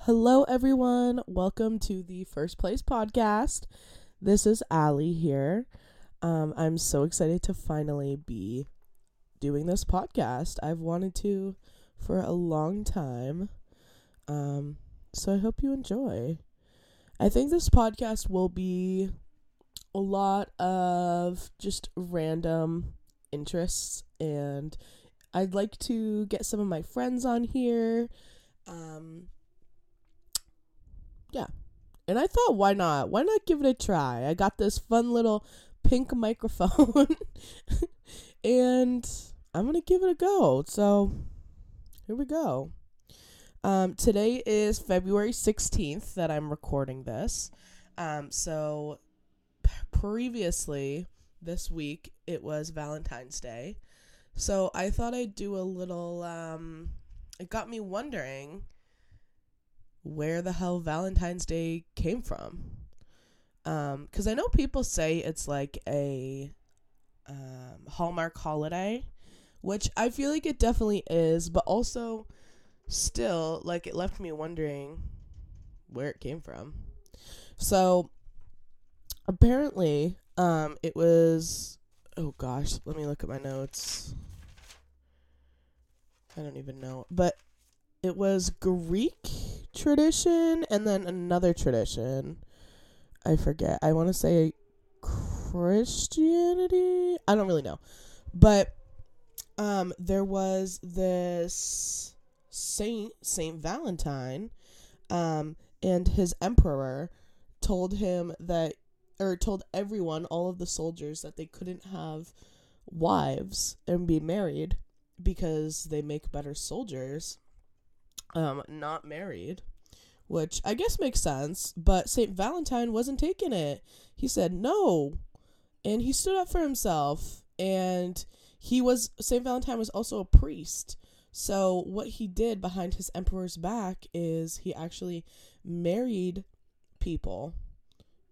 Hello, everyone. Welcome to the First Place podcast. This is Allie here. Um, I'm so excited to finally be doing this podcast. I've wanted to for a long time. Um, so I hope you enjoy. I think this podcast will be a lot of just random interests, and I'd like to get some of my friends on here. Um, yeah. And I thought, why not? Why not give it a try? I got this fun little pink microphone and I'm going to give it a go. So here we go. Um, today is February 16th that I'm recording this. Um, so previously this week it was Valentine's Day. So I thought I'd do a little, um, it got me wondering where the hell Valentine's Day came from. Um, cuz I know people say it's like a um, Hallmark holiday, which I feel like it definitely is, but also still like it left me wondering where it came from. So apparently um it was oh gosh, let me look at my notes. I don't even know. But it was Greek tradition and then another tradition. I forget. I want to say Christianity. I don't really know. But um there was this saint Saint Valentine um and his emperor told him that or told everyone all of the soldiers that they couldn't have wives and be married because they make better soldiers um not married which i guess makes sense but saint valentine wasn't taking it he said no and he stood up for himself and he was saint valentine was also a priest so what he did behind his emperor's back is he actually married people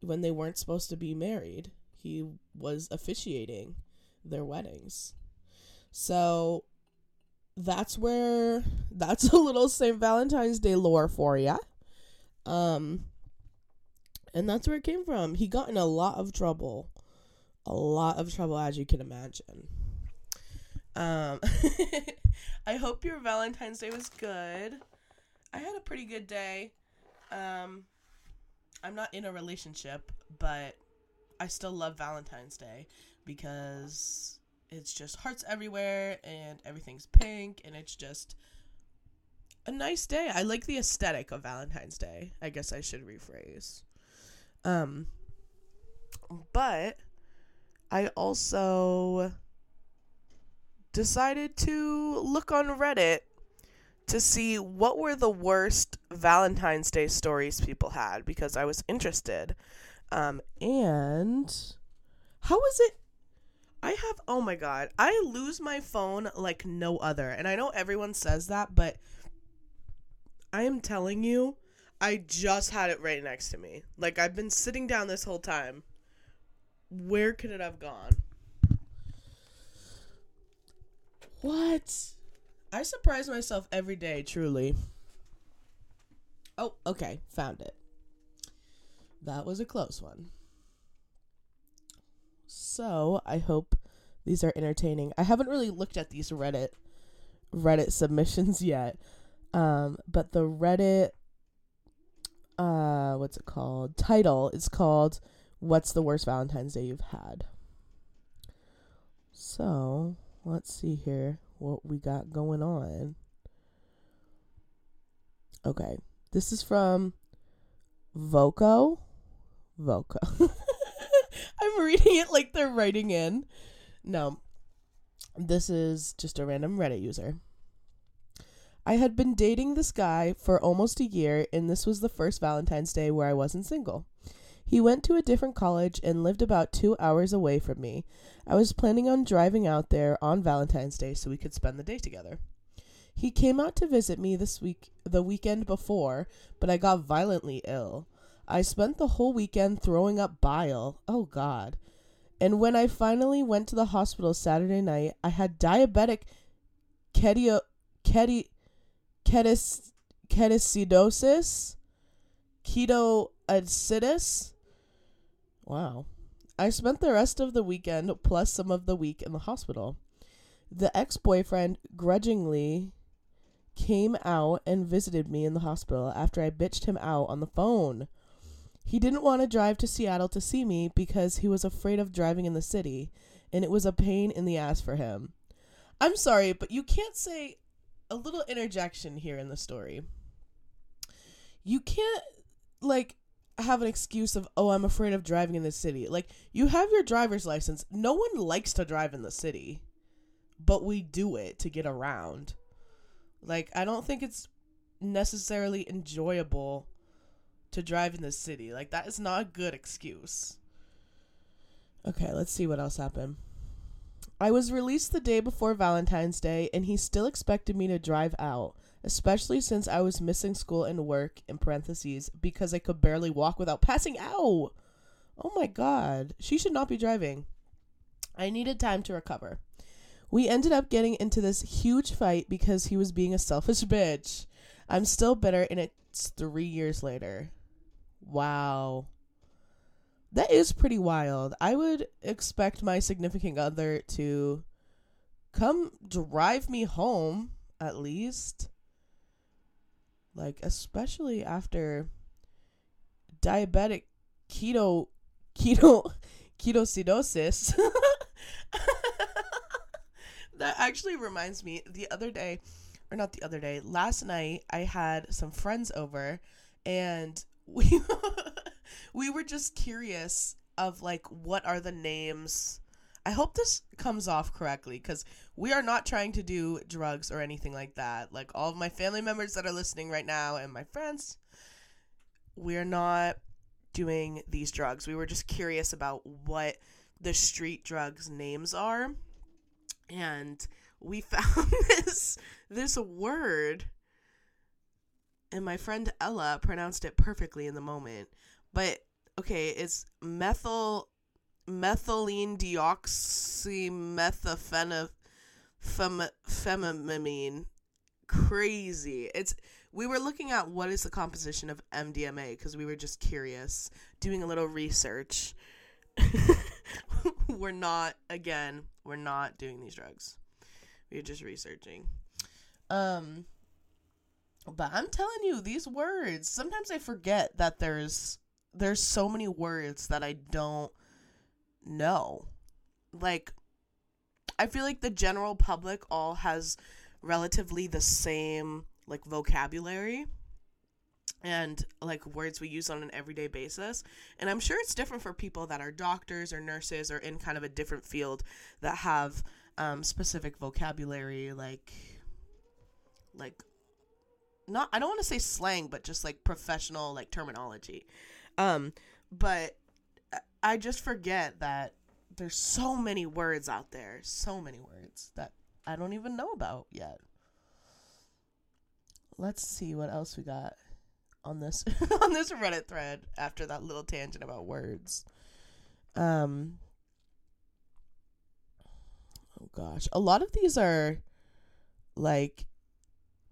when they weren't supposed to be married he was officiating their weddings so that's where that's a little St. Valentine's Day lore for ya. Um and that's where it came from. He got in a lot of trouble. A lot of trouble as you can imagine. Um I hope your Valentine's Day was good. I had a pretty good day. Um I'm not in a relationship, but I still love Valentine's Day because it's just hearts everywhere and everything's pink and it's just a nice day. I like the aesthetic of Valentine's Day. I guess I should rephrase. Um but I also decided to look on Reddit to see what were the worst Valentine's Day stories people had because I was interested. Um and how was it I have oh my god, I lose my phone like no other. And I know everyone says that, but I am telling you, I just had it right next to me. Like I've been sitting down this whole time. Where could it have gone? What? I surprise myself every day, truly. Oh, okay, found it. That was a close one. So I hope these are entertaining. I haven't really looked at these Reddit Reddit submissions yet. Um, but the Reddit uh what's it called? Title is called What's the worst Valentine's Day you've had? So, let's see here what we got going on. Okay. This is from Voco. Voco. I'm reading it like they're writing in. No. This is just a random Reddit user. I had been dating this guy for almost a year, and this was the first Valentine's Day where I wasn't single. He went to a different college and lived about two hours away from me. I was planning on driving out there on Valentine's Day so we could spend the day together. He came out to visit me this week, the weekend before, but I got violently ill. I spent the whole weekend throwing up bile. Oh, God. And when I finally went to the hospital Saturday night, I had diabetic ketio, keti, ketis, ketoacidosis, ketoacidosis. Wow. I spent the rest of the weekend plus some of the week in the hospital. The ex boyfriend grudgingly came out and visited me in the hospital after I bitched him out on the phone. He didn't want to drive to Seattle to see me because he was afraid of driving in the city, and it was a pain in the ass for him. I'm sorry, but you can't say a little interjection here in the story. You can't, like, have an excuse of, oh, I'm afraid of driving in the city. Like, you have your driver's license. No one likes to drive in the city, but we do it to get around. Like, I don't think it's necessarily enjoyable to drive in the city. Like that is not a good excuse. Okay, let's see what else happened. I was released the day before Valentine's Day and he still expected me to drive out, especially since I was missing school and work in parentheses because I could barely walk without passing out. Oh my god, she should not be driving. I needed time to recover. We ended up getting into this huge fight because he was being a selfish bitch. I'm still bitter and it's 3 years later. Wow. That is pretty wild. I would expect my significant other to come drive me home at least. Like especially after diabetic keto keto ketoacidosis. that actually reminds me the other day or not the other day, last night I had some friends over and we we were just curious of like what are the names I hope this comes off correctly because we are not trying to do drugs or anything like that. Like all of my family members that are listening right now and my friends, we're not doing these drugs. We were just curious about what the street drugs names are. And we found this this word and my friend Ella pronounced it perfectly in the moment. But okay, it's methyl methylene deoxymethylphenamine. Crazy. It's we were looking at what is the composition of MDMA because we were just curious, doing a little research. we're not again, we're not doing these drugs. We're just researching. Um but I'm telling you, these words, sometimes I forget that there's there's so many words that I don't know. Like I feel like the general public all has relatively the same like vocabulary and like words we use on an everyday basis. And I'm sure it's different for people that are doctors or nurses or in kind of a different field that have um, specific vocabulary like like not I don't want to say slang, but just like professional like terminology. Um, but I just forget that there's so many words out there, so many words that I don't even know about yet. Let's see what else we got on this on this Reddit thread after that little tangent about words. Um Oh gosh, a lot of these are like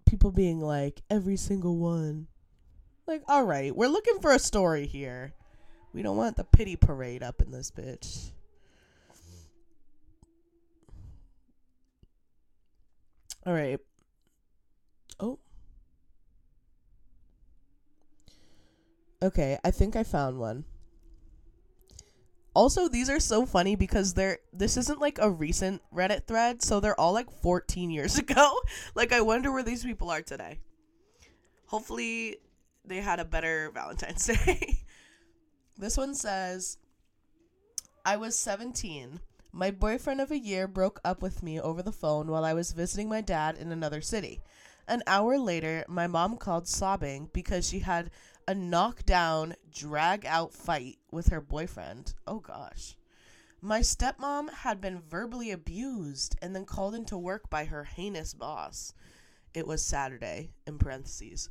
people being like every single one. Like, all right, we're looking for a story here. We don't want the pity parade up in this bitch. All right. Oh. Okay, I think I found one. Also, these are so funny because they're this isn't like a recent Reddit thread, so they're all like 14 years ago. like I wonder where these people are today. Hopefully they had a better Valentine's Day. this one says I was 17. My boyfriend of a year broke up with me over the phone while I was visiting my dad in another city. An hour later, my mom called sobbing because she had a knockdown, drag out fight with her boyfriend. Oh gosh. My stepmom had been verbally abused and then called into work by her heinous boss. It was Saturday, in parentheses.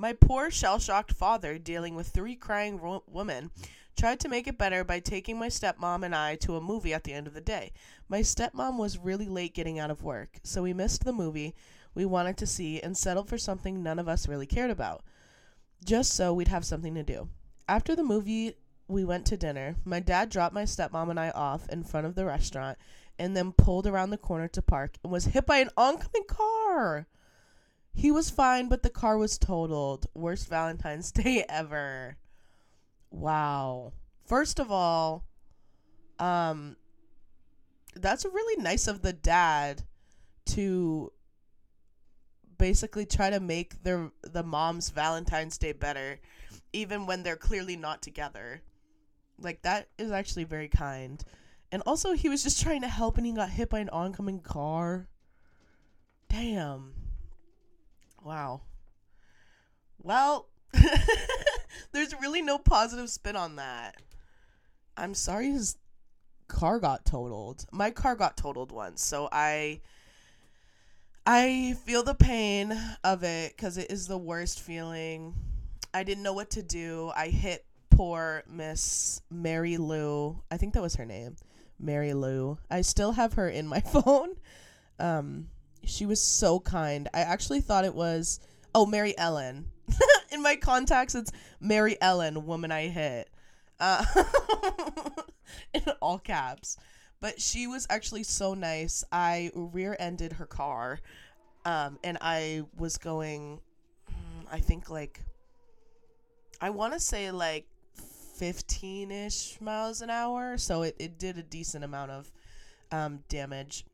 My poor shell shocked father, dealing with three crying ro- women, tried to make it better by taking my stepmom and I to a movie at the end of the day. My stepmom was really late getting out of work, so we missed the movie we wanted to see and settled for something none of us really cared about, just so we'd have something to do. After the movie, we went to dinner. My dad dropped my stepmom and I off in front of the restaurant and then pulled around the corner to park and was hit by an oncoming car. He was fine, but the car was totaled. Worst Valentine's Day ever. Wow. First of all, um that's really nice of the dad to basically try to make their the mom's Valentine's Day better even when they're clearly not together. Like that is actually very kind. And also he was just trying to help and he got hit by an oncoming car. Damn. Wow. Well, there's really no positive spin on that. I'm sorry his car got totaled. My car got totaled once, so I I feel the pain of it cuz it is the worst feeling. I didn't know what to do. I hit poor Miss Mary Lou. I think that was her name. Mary Lou. I still have her in my phone. Um she was so kind. I actually thought it was oh Mary Ellen. in my contacts it's Mary Ellen, woman I hit. Uh, in all caps. But she was actually so nice. I rear-ended her car, um, and I was going, mm, I think like, I want to say like 15 ish miles an hour. So it, it did a decent amount of um, damage.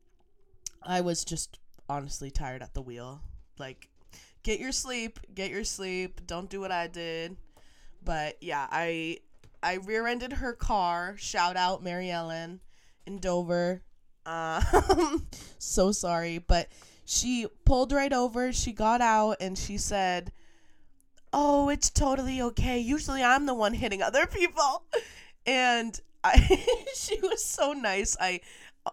I was just honestly tired at the wheel. Like, get your sleep, get your sleep. Don't do what I did. But yeah, I I rear-ended her car. Shout out Mary Ellen in Dover. Uh, so sorry, but she pulled right over. She got out and she said, "Oh, it's totally okay. Usually I'm the one hitting other people." And I she was so nice. I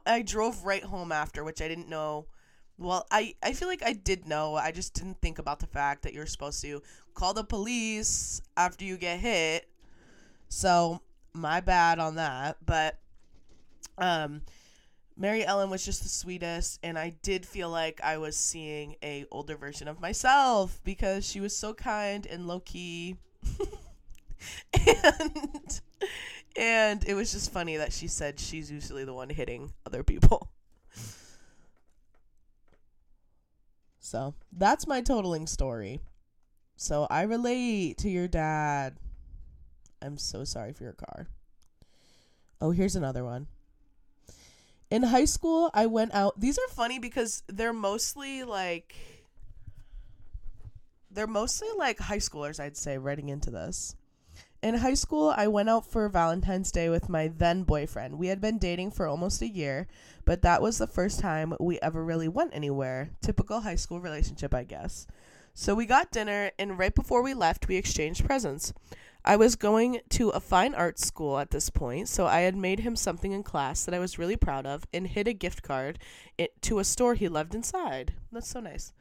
I drove right home after, which I didn't know. Well, I, I feel like I did know. I just didn't think about the fact that you're supposed to call the police after you get hit. So, my bad on that. But um Mary Ellen was just the sweetest and I did feel like I was seeing a older version of myself because she was so kind and low key. and and it was just funny that she said she's usually the one hitting other people. So, that's my totaling story. So, I relate to your dad. I'm so sorry for your car. Oh, here's another one. In high school, I went out. These are funny because they're mostly like they're mostly like high schoolers, I'd say, writing into this. In high school, I went out for Valentine's Day with my then boyfriend. We had been dating for almost a year, but that was the first time we ever really went anywhere. Typical high school relationship, I guess. So we got dinner, and right before we left, we exchanged presents. I was going to a fine arts school at this point, so I had made him something in class that I was really proud of and hid a gift card to a store he loved inside. That's so nice.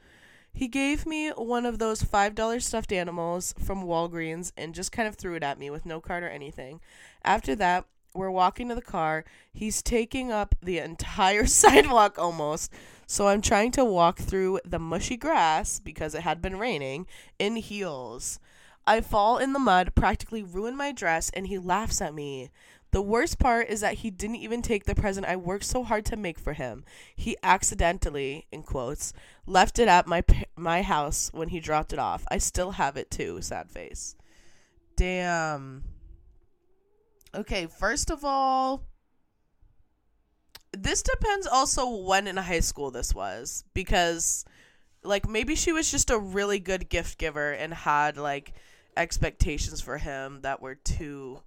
He gave me one of those $5 stuffed animals from Walgreens and just kind of threw it at me with no card or anything. After that, we're walking to the car. He's taking up the entire sidewalk almost. So I'm trying to walk through the mushy grass because it had been raining in heels. I fall in the mud, practically ruin my dress, and he laughs at me. The worst part is that he didn't even take the present I worked so hard to make for him. He accidentally, in quotes, left it at my my house when he dropped it off. I still have it too. Sad face. Damn. Okay, first of all, this depends also when in high school this was because like maybe she was just a really good gift giver and had like expectations for him that were too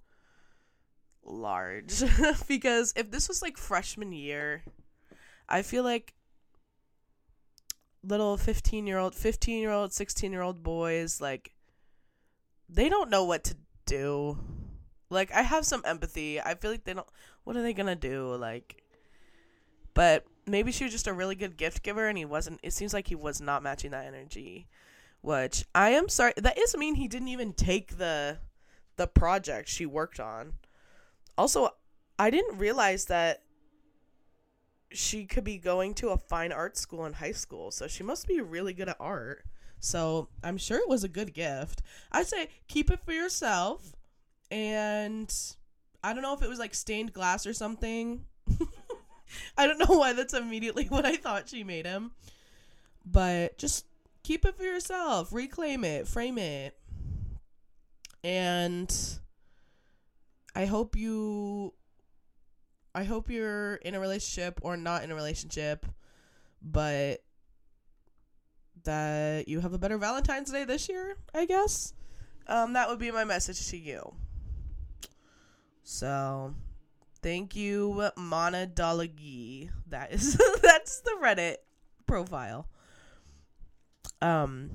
large. Because if this was like freshman year i feel like little 15 year old 15 year old 16 year old boys like they don't know what to do. Like i have some empathy. I feel like they don't what are they gonna do? Like but maybe she was just a really good gift giver and he wasn't it seems like he was not matching that energy which I am sorry that doesn't mean he didn't even take the the project she worked on. Also, I didn't realize that she could be going to a fine art school in high school, so she must be really good at art. So I'm sure it was a good gift. I'd say keep it for yourself. And I don't know if it was like stained glass or something. I don't know why that's immediately what I thought she made him. But just keep it for yourself, reclaim it, frame it. And I hope you I hope you're in a relationship or not in a relationship, but that you have a better Valentine's Day this year, I guess. Um, that would be my message to you. So, thank you, Mana Dalagi. That is that's the Reddit profile. Um,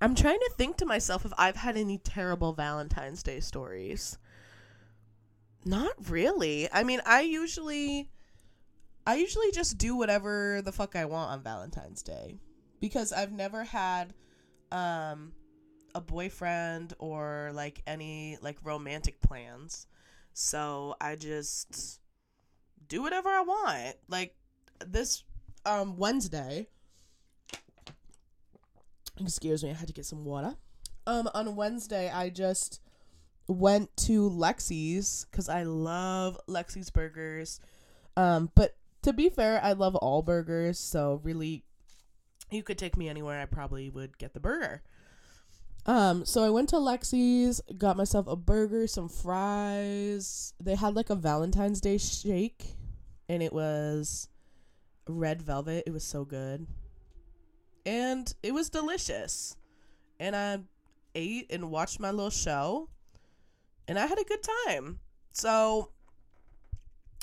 I'm trying to think to myself if I've had any terrible Valentine's Day stories. Not really. I mean, I usually I usually just do whatever the fuck I want on Valentine's Day because I've never had um a boyfriend or like any like romantic plans. So I just do whatever I want. Like this um Wednesday Excuse me, I had to get some water. Um on Wednesday I just went to Lexie's cuz I love Lexie's burgers. Um but to be fair, I love all burgers, so really you could take me anywhere, I probably would get the burger. Um, so I went to Lexie's, got myself a burger, some fries. They had like a Valentine's Day shake, and it was red velvet. It was so good. And it was delicious. And I ate and watched my little show, and I had a good time. So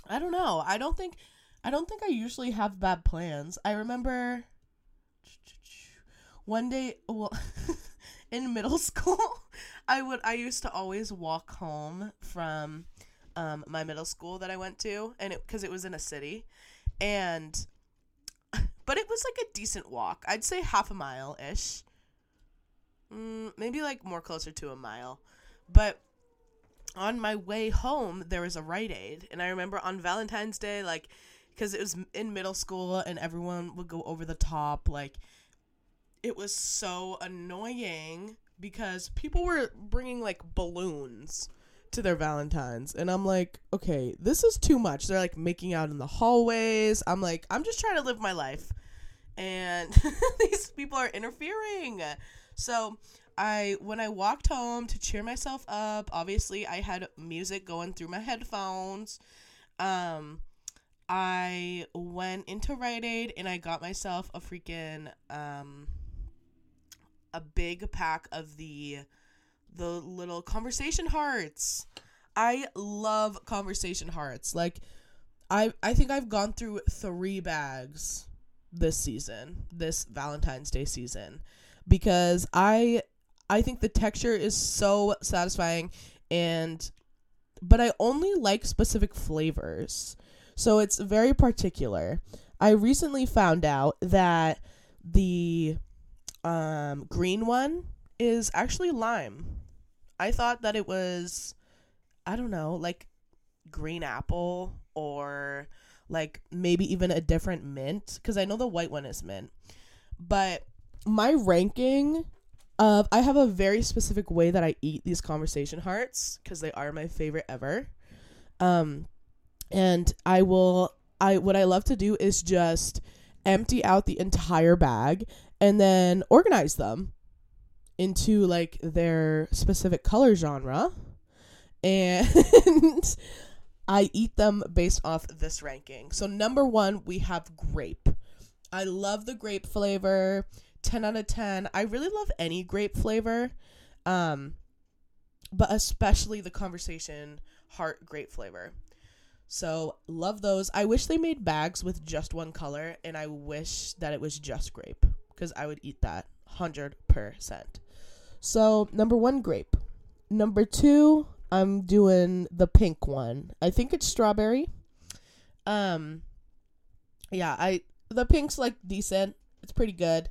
I don't know. I don't think I don't think I usually have bad plans. I remember one day well in middle school i would i used to always walk home from um, my middle school that i went to and it because it was in a city and but it was like a decent walk. I'd say half a mile ish mm, maybe like more closer to a mile. But on my way home there was a rite aid. And i remember on valentine's day like because it was in middle school and everyone would go over the top like it was so annoying because people were bringing like balloons to their valentines and i'm like okay this is too much. They're like making out in the hallways. I'm like i'm just trying to live my life. And these people are interfering. So i when i walked home to cheer myself up obviously i had music going through my headphones. Um i went into rite aid and i got myself a freaking um a big pack of the the little conversation hearts. I love conversation hearts. Like I I think I've gone through 3 bags this season, this Valentine's Day season because I I think the texture is so satisfying and but I only like specific flavors. So it's very particular. I recently found out that the um, green one is actually lime. I thought that it was, I don't know, like green apple or like maybe even a different mint because I know the white one is mint. But my ranking of I have a very specific way that I eat these conversation hearts because they are my favorite ever. Um, and I will I what I love to do is just empty out the entire bag and then organize them into like their specific color genre and I eat them based off this ranking. So number 1 we have grape. I love the grape flavor. 10 out of 10. I really love any grape flavor. Um but especially the conversation heart grape flavor. So, love those. I wish they made bags with just one color and I wish that it was just grape because I would eat that 100%. So, number one, grape. Number two, I'm doing the pink one. I think it's strawberry. Um, yeah, I the pink's like decent. It's pretty good.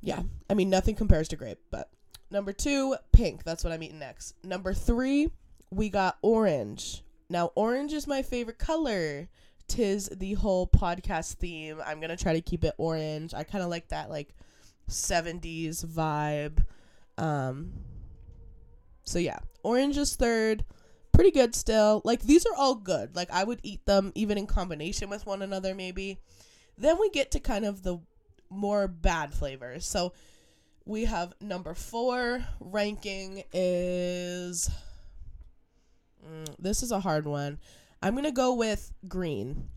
Yeah, I mean nothing compares to grape, but number two, pink. That's what I'm eating next. Number three, we got orange. Now, orange is my favorite color. Tis the whole podcast theme. I'm to try to keep it orange. I kind of like that, like, 70s vibe. Um, so, yeah, orange is third. Pretty good still. Like, these are all good. Like, I would eat them even in combination with one another, maybe. Then we get to kind of the more bad flavors. So, we have number four ranking is Mm, this is a hard one. I'm going to go with green.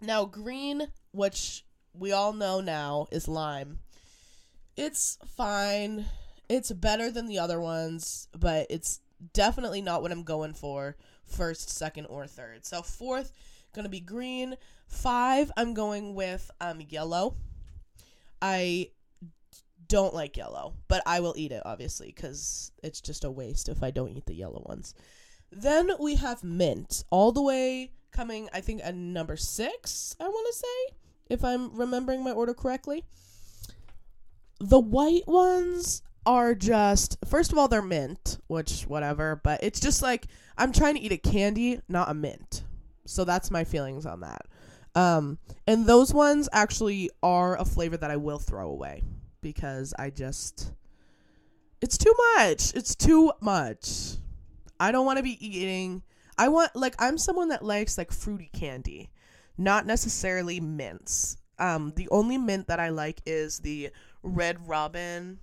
Now, green, which we all know now is lime, it's fine. It's better than the other ones, but it's definitely not what I'm going for first, second, or third. So, fourth, to be green. Five, I'm going with um, yellow. I don't like yellow, but I will eat it, obviously, because it's just a waste if I don't eat the yellow ones. Then we have mint, all the way coming, I think, at number six, I want to say, if I'm remembering my order correctly. The white ones are just, first of all, they're mint, which, whatever, but it's just like I'm trying to eat a candy, not a mint. So that's my feelings on that. Um, and those ones actually are a flavor that I will throw away because I just, it's too much. It's too much. I don't want to be eating. I want like I'm someone that likes like fruity candy, not necessarily mints. Um, the only mint that I like is the Red Robin.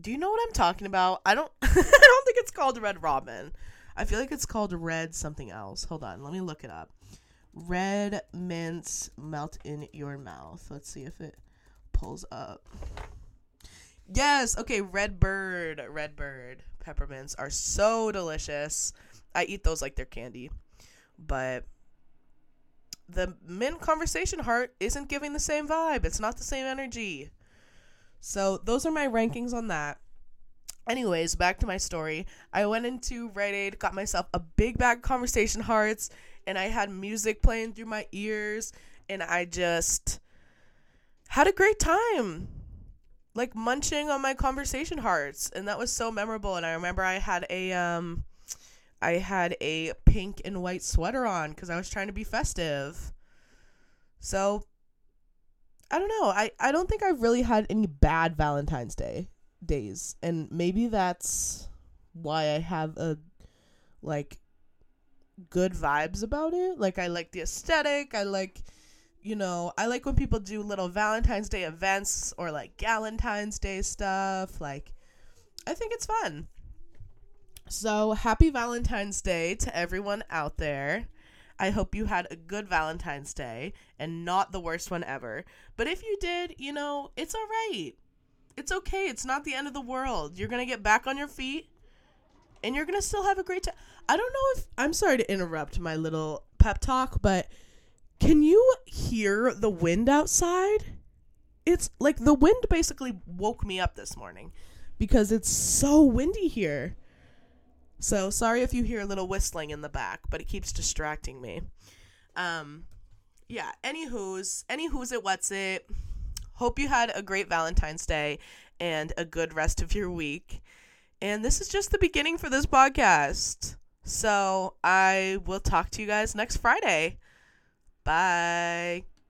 Do you know what I'm talking about? I don't. I don't think it's called Red Robin. I feel like it's called Red something else. Hold on, let me look it up. Red mints melt in your mouth. Let's see if it pulls up. Yes, okay, Red Bird. Red Bird peppermints are so delicious. I eat those like they're candy. But the mint conversation heart isn't giving the same vibe. It's not the same energy. So those are my rankings on that. Anyways, back to my story. I went into Rite Aid, got myself a big bag of conversation hearts, and I had music playing through my ears, and I just had a great time like munching on my conversation hearts and that was so memorable and i remember i had a um i had a pink and white sweater on because i was trying to be festive. So i don't know. I i don't think i've really had any bad valentine's day days. And maybe that's why i have a like good vibes about it. Like i like the aesthetic. I like you know, I like when people do little Valentine's Day events or like Galentine's Day stuff. Like, I think it's fun. So, happy Valentine's Day to everyone out there. I hope you had a good Valentine's Day and not the worst one ever. But if you did, you know, it's all right. It's okay. It's not the end of the world. You're going to get back on your feet and you're going to still have a great time. I don't know if I'm sorry to interrupt my little pep talk, but can you hear the wind outside? It's like the wind basically woke me up this morning because it's so windy here. So sorry if you hear a little whistling in the back, but it keeps distracting me. Um, yeah. any who's it, what's it? Hope you had a great Valentine's Day and a good rest of your week. And this is just the beginning for this podcast. So I will talk to you guys next Friday. Bye.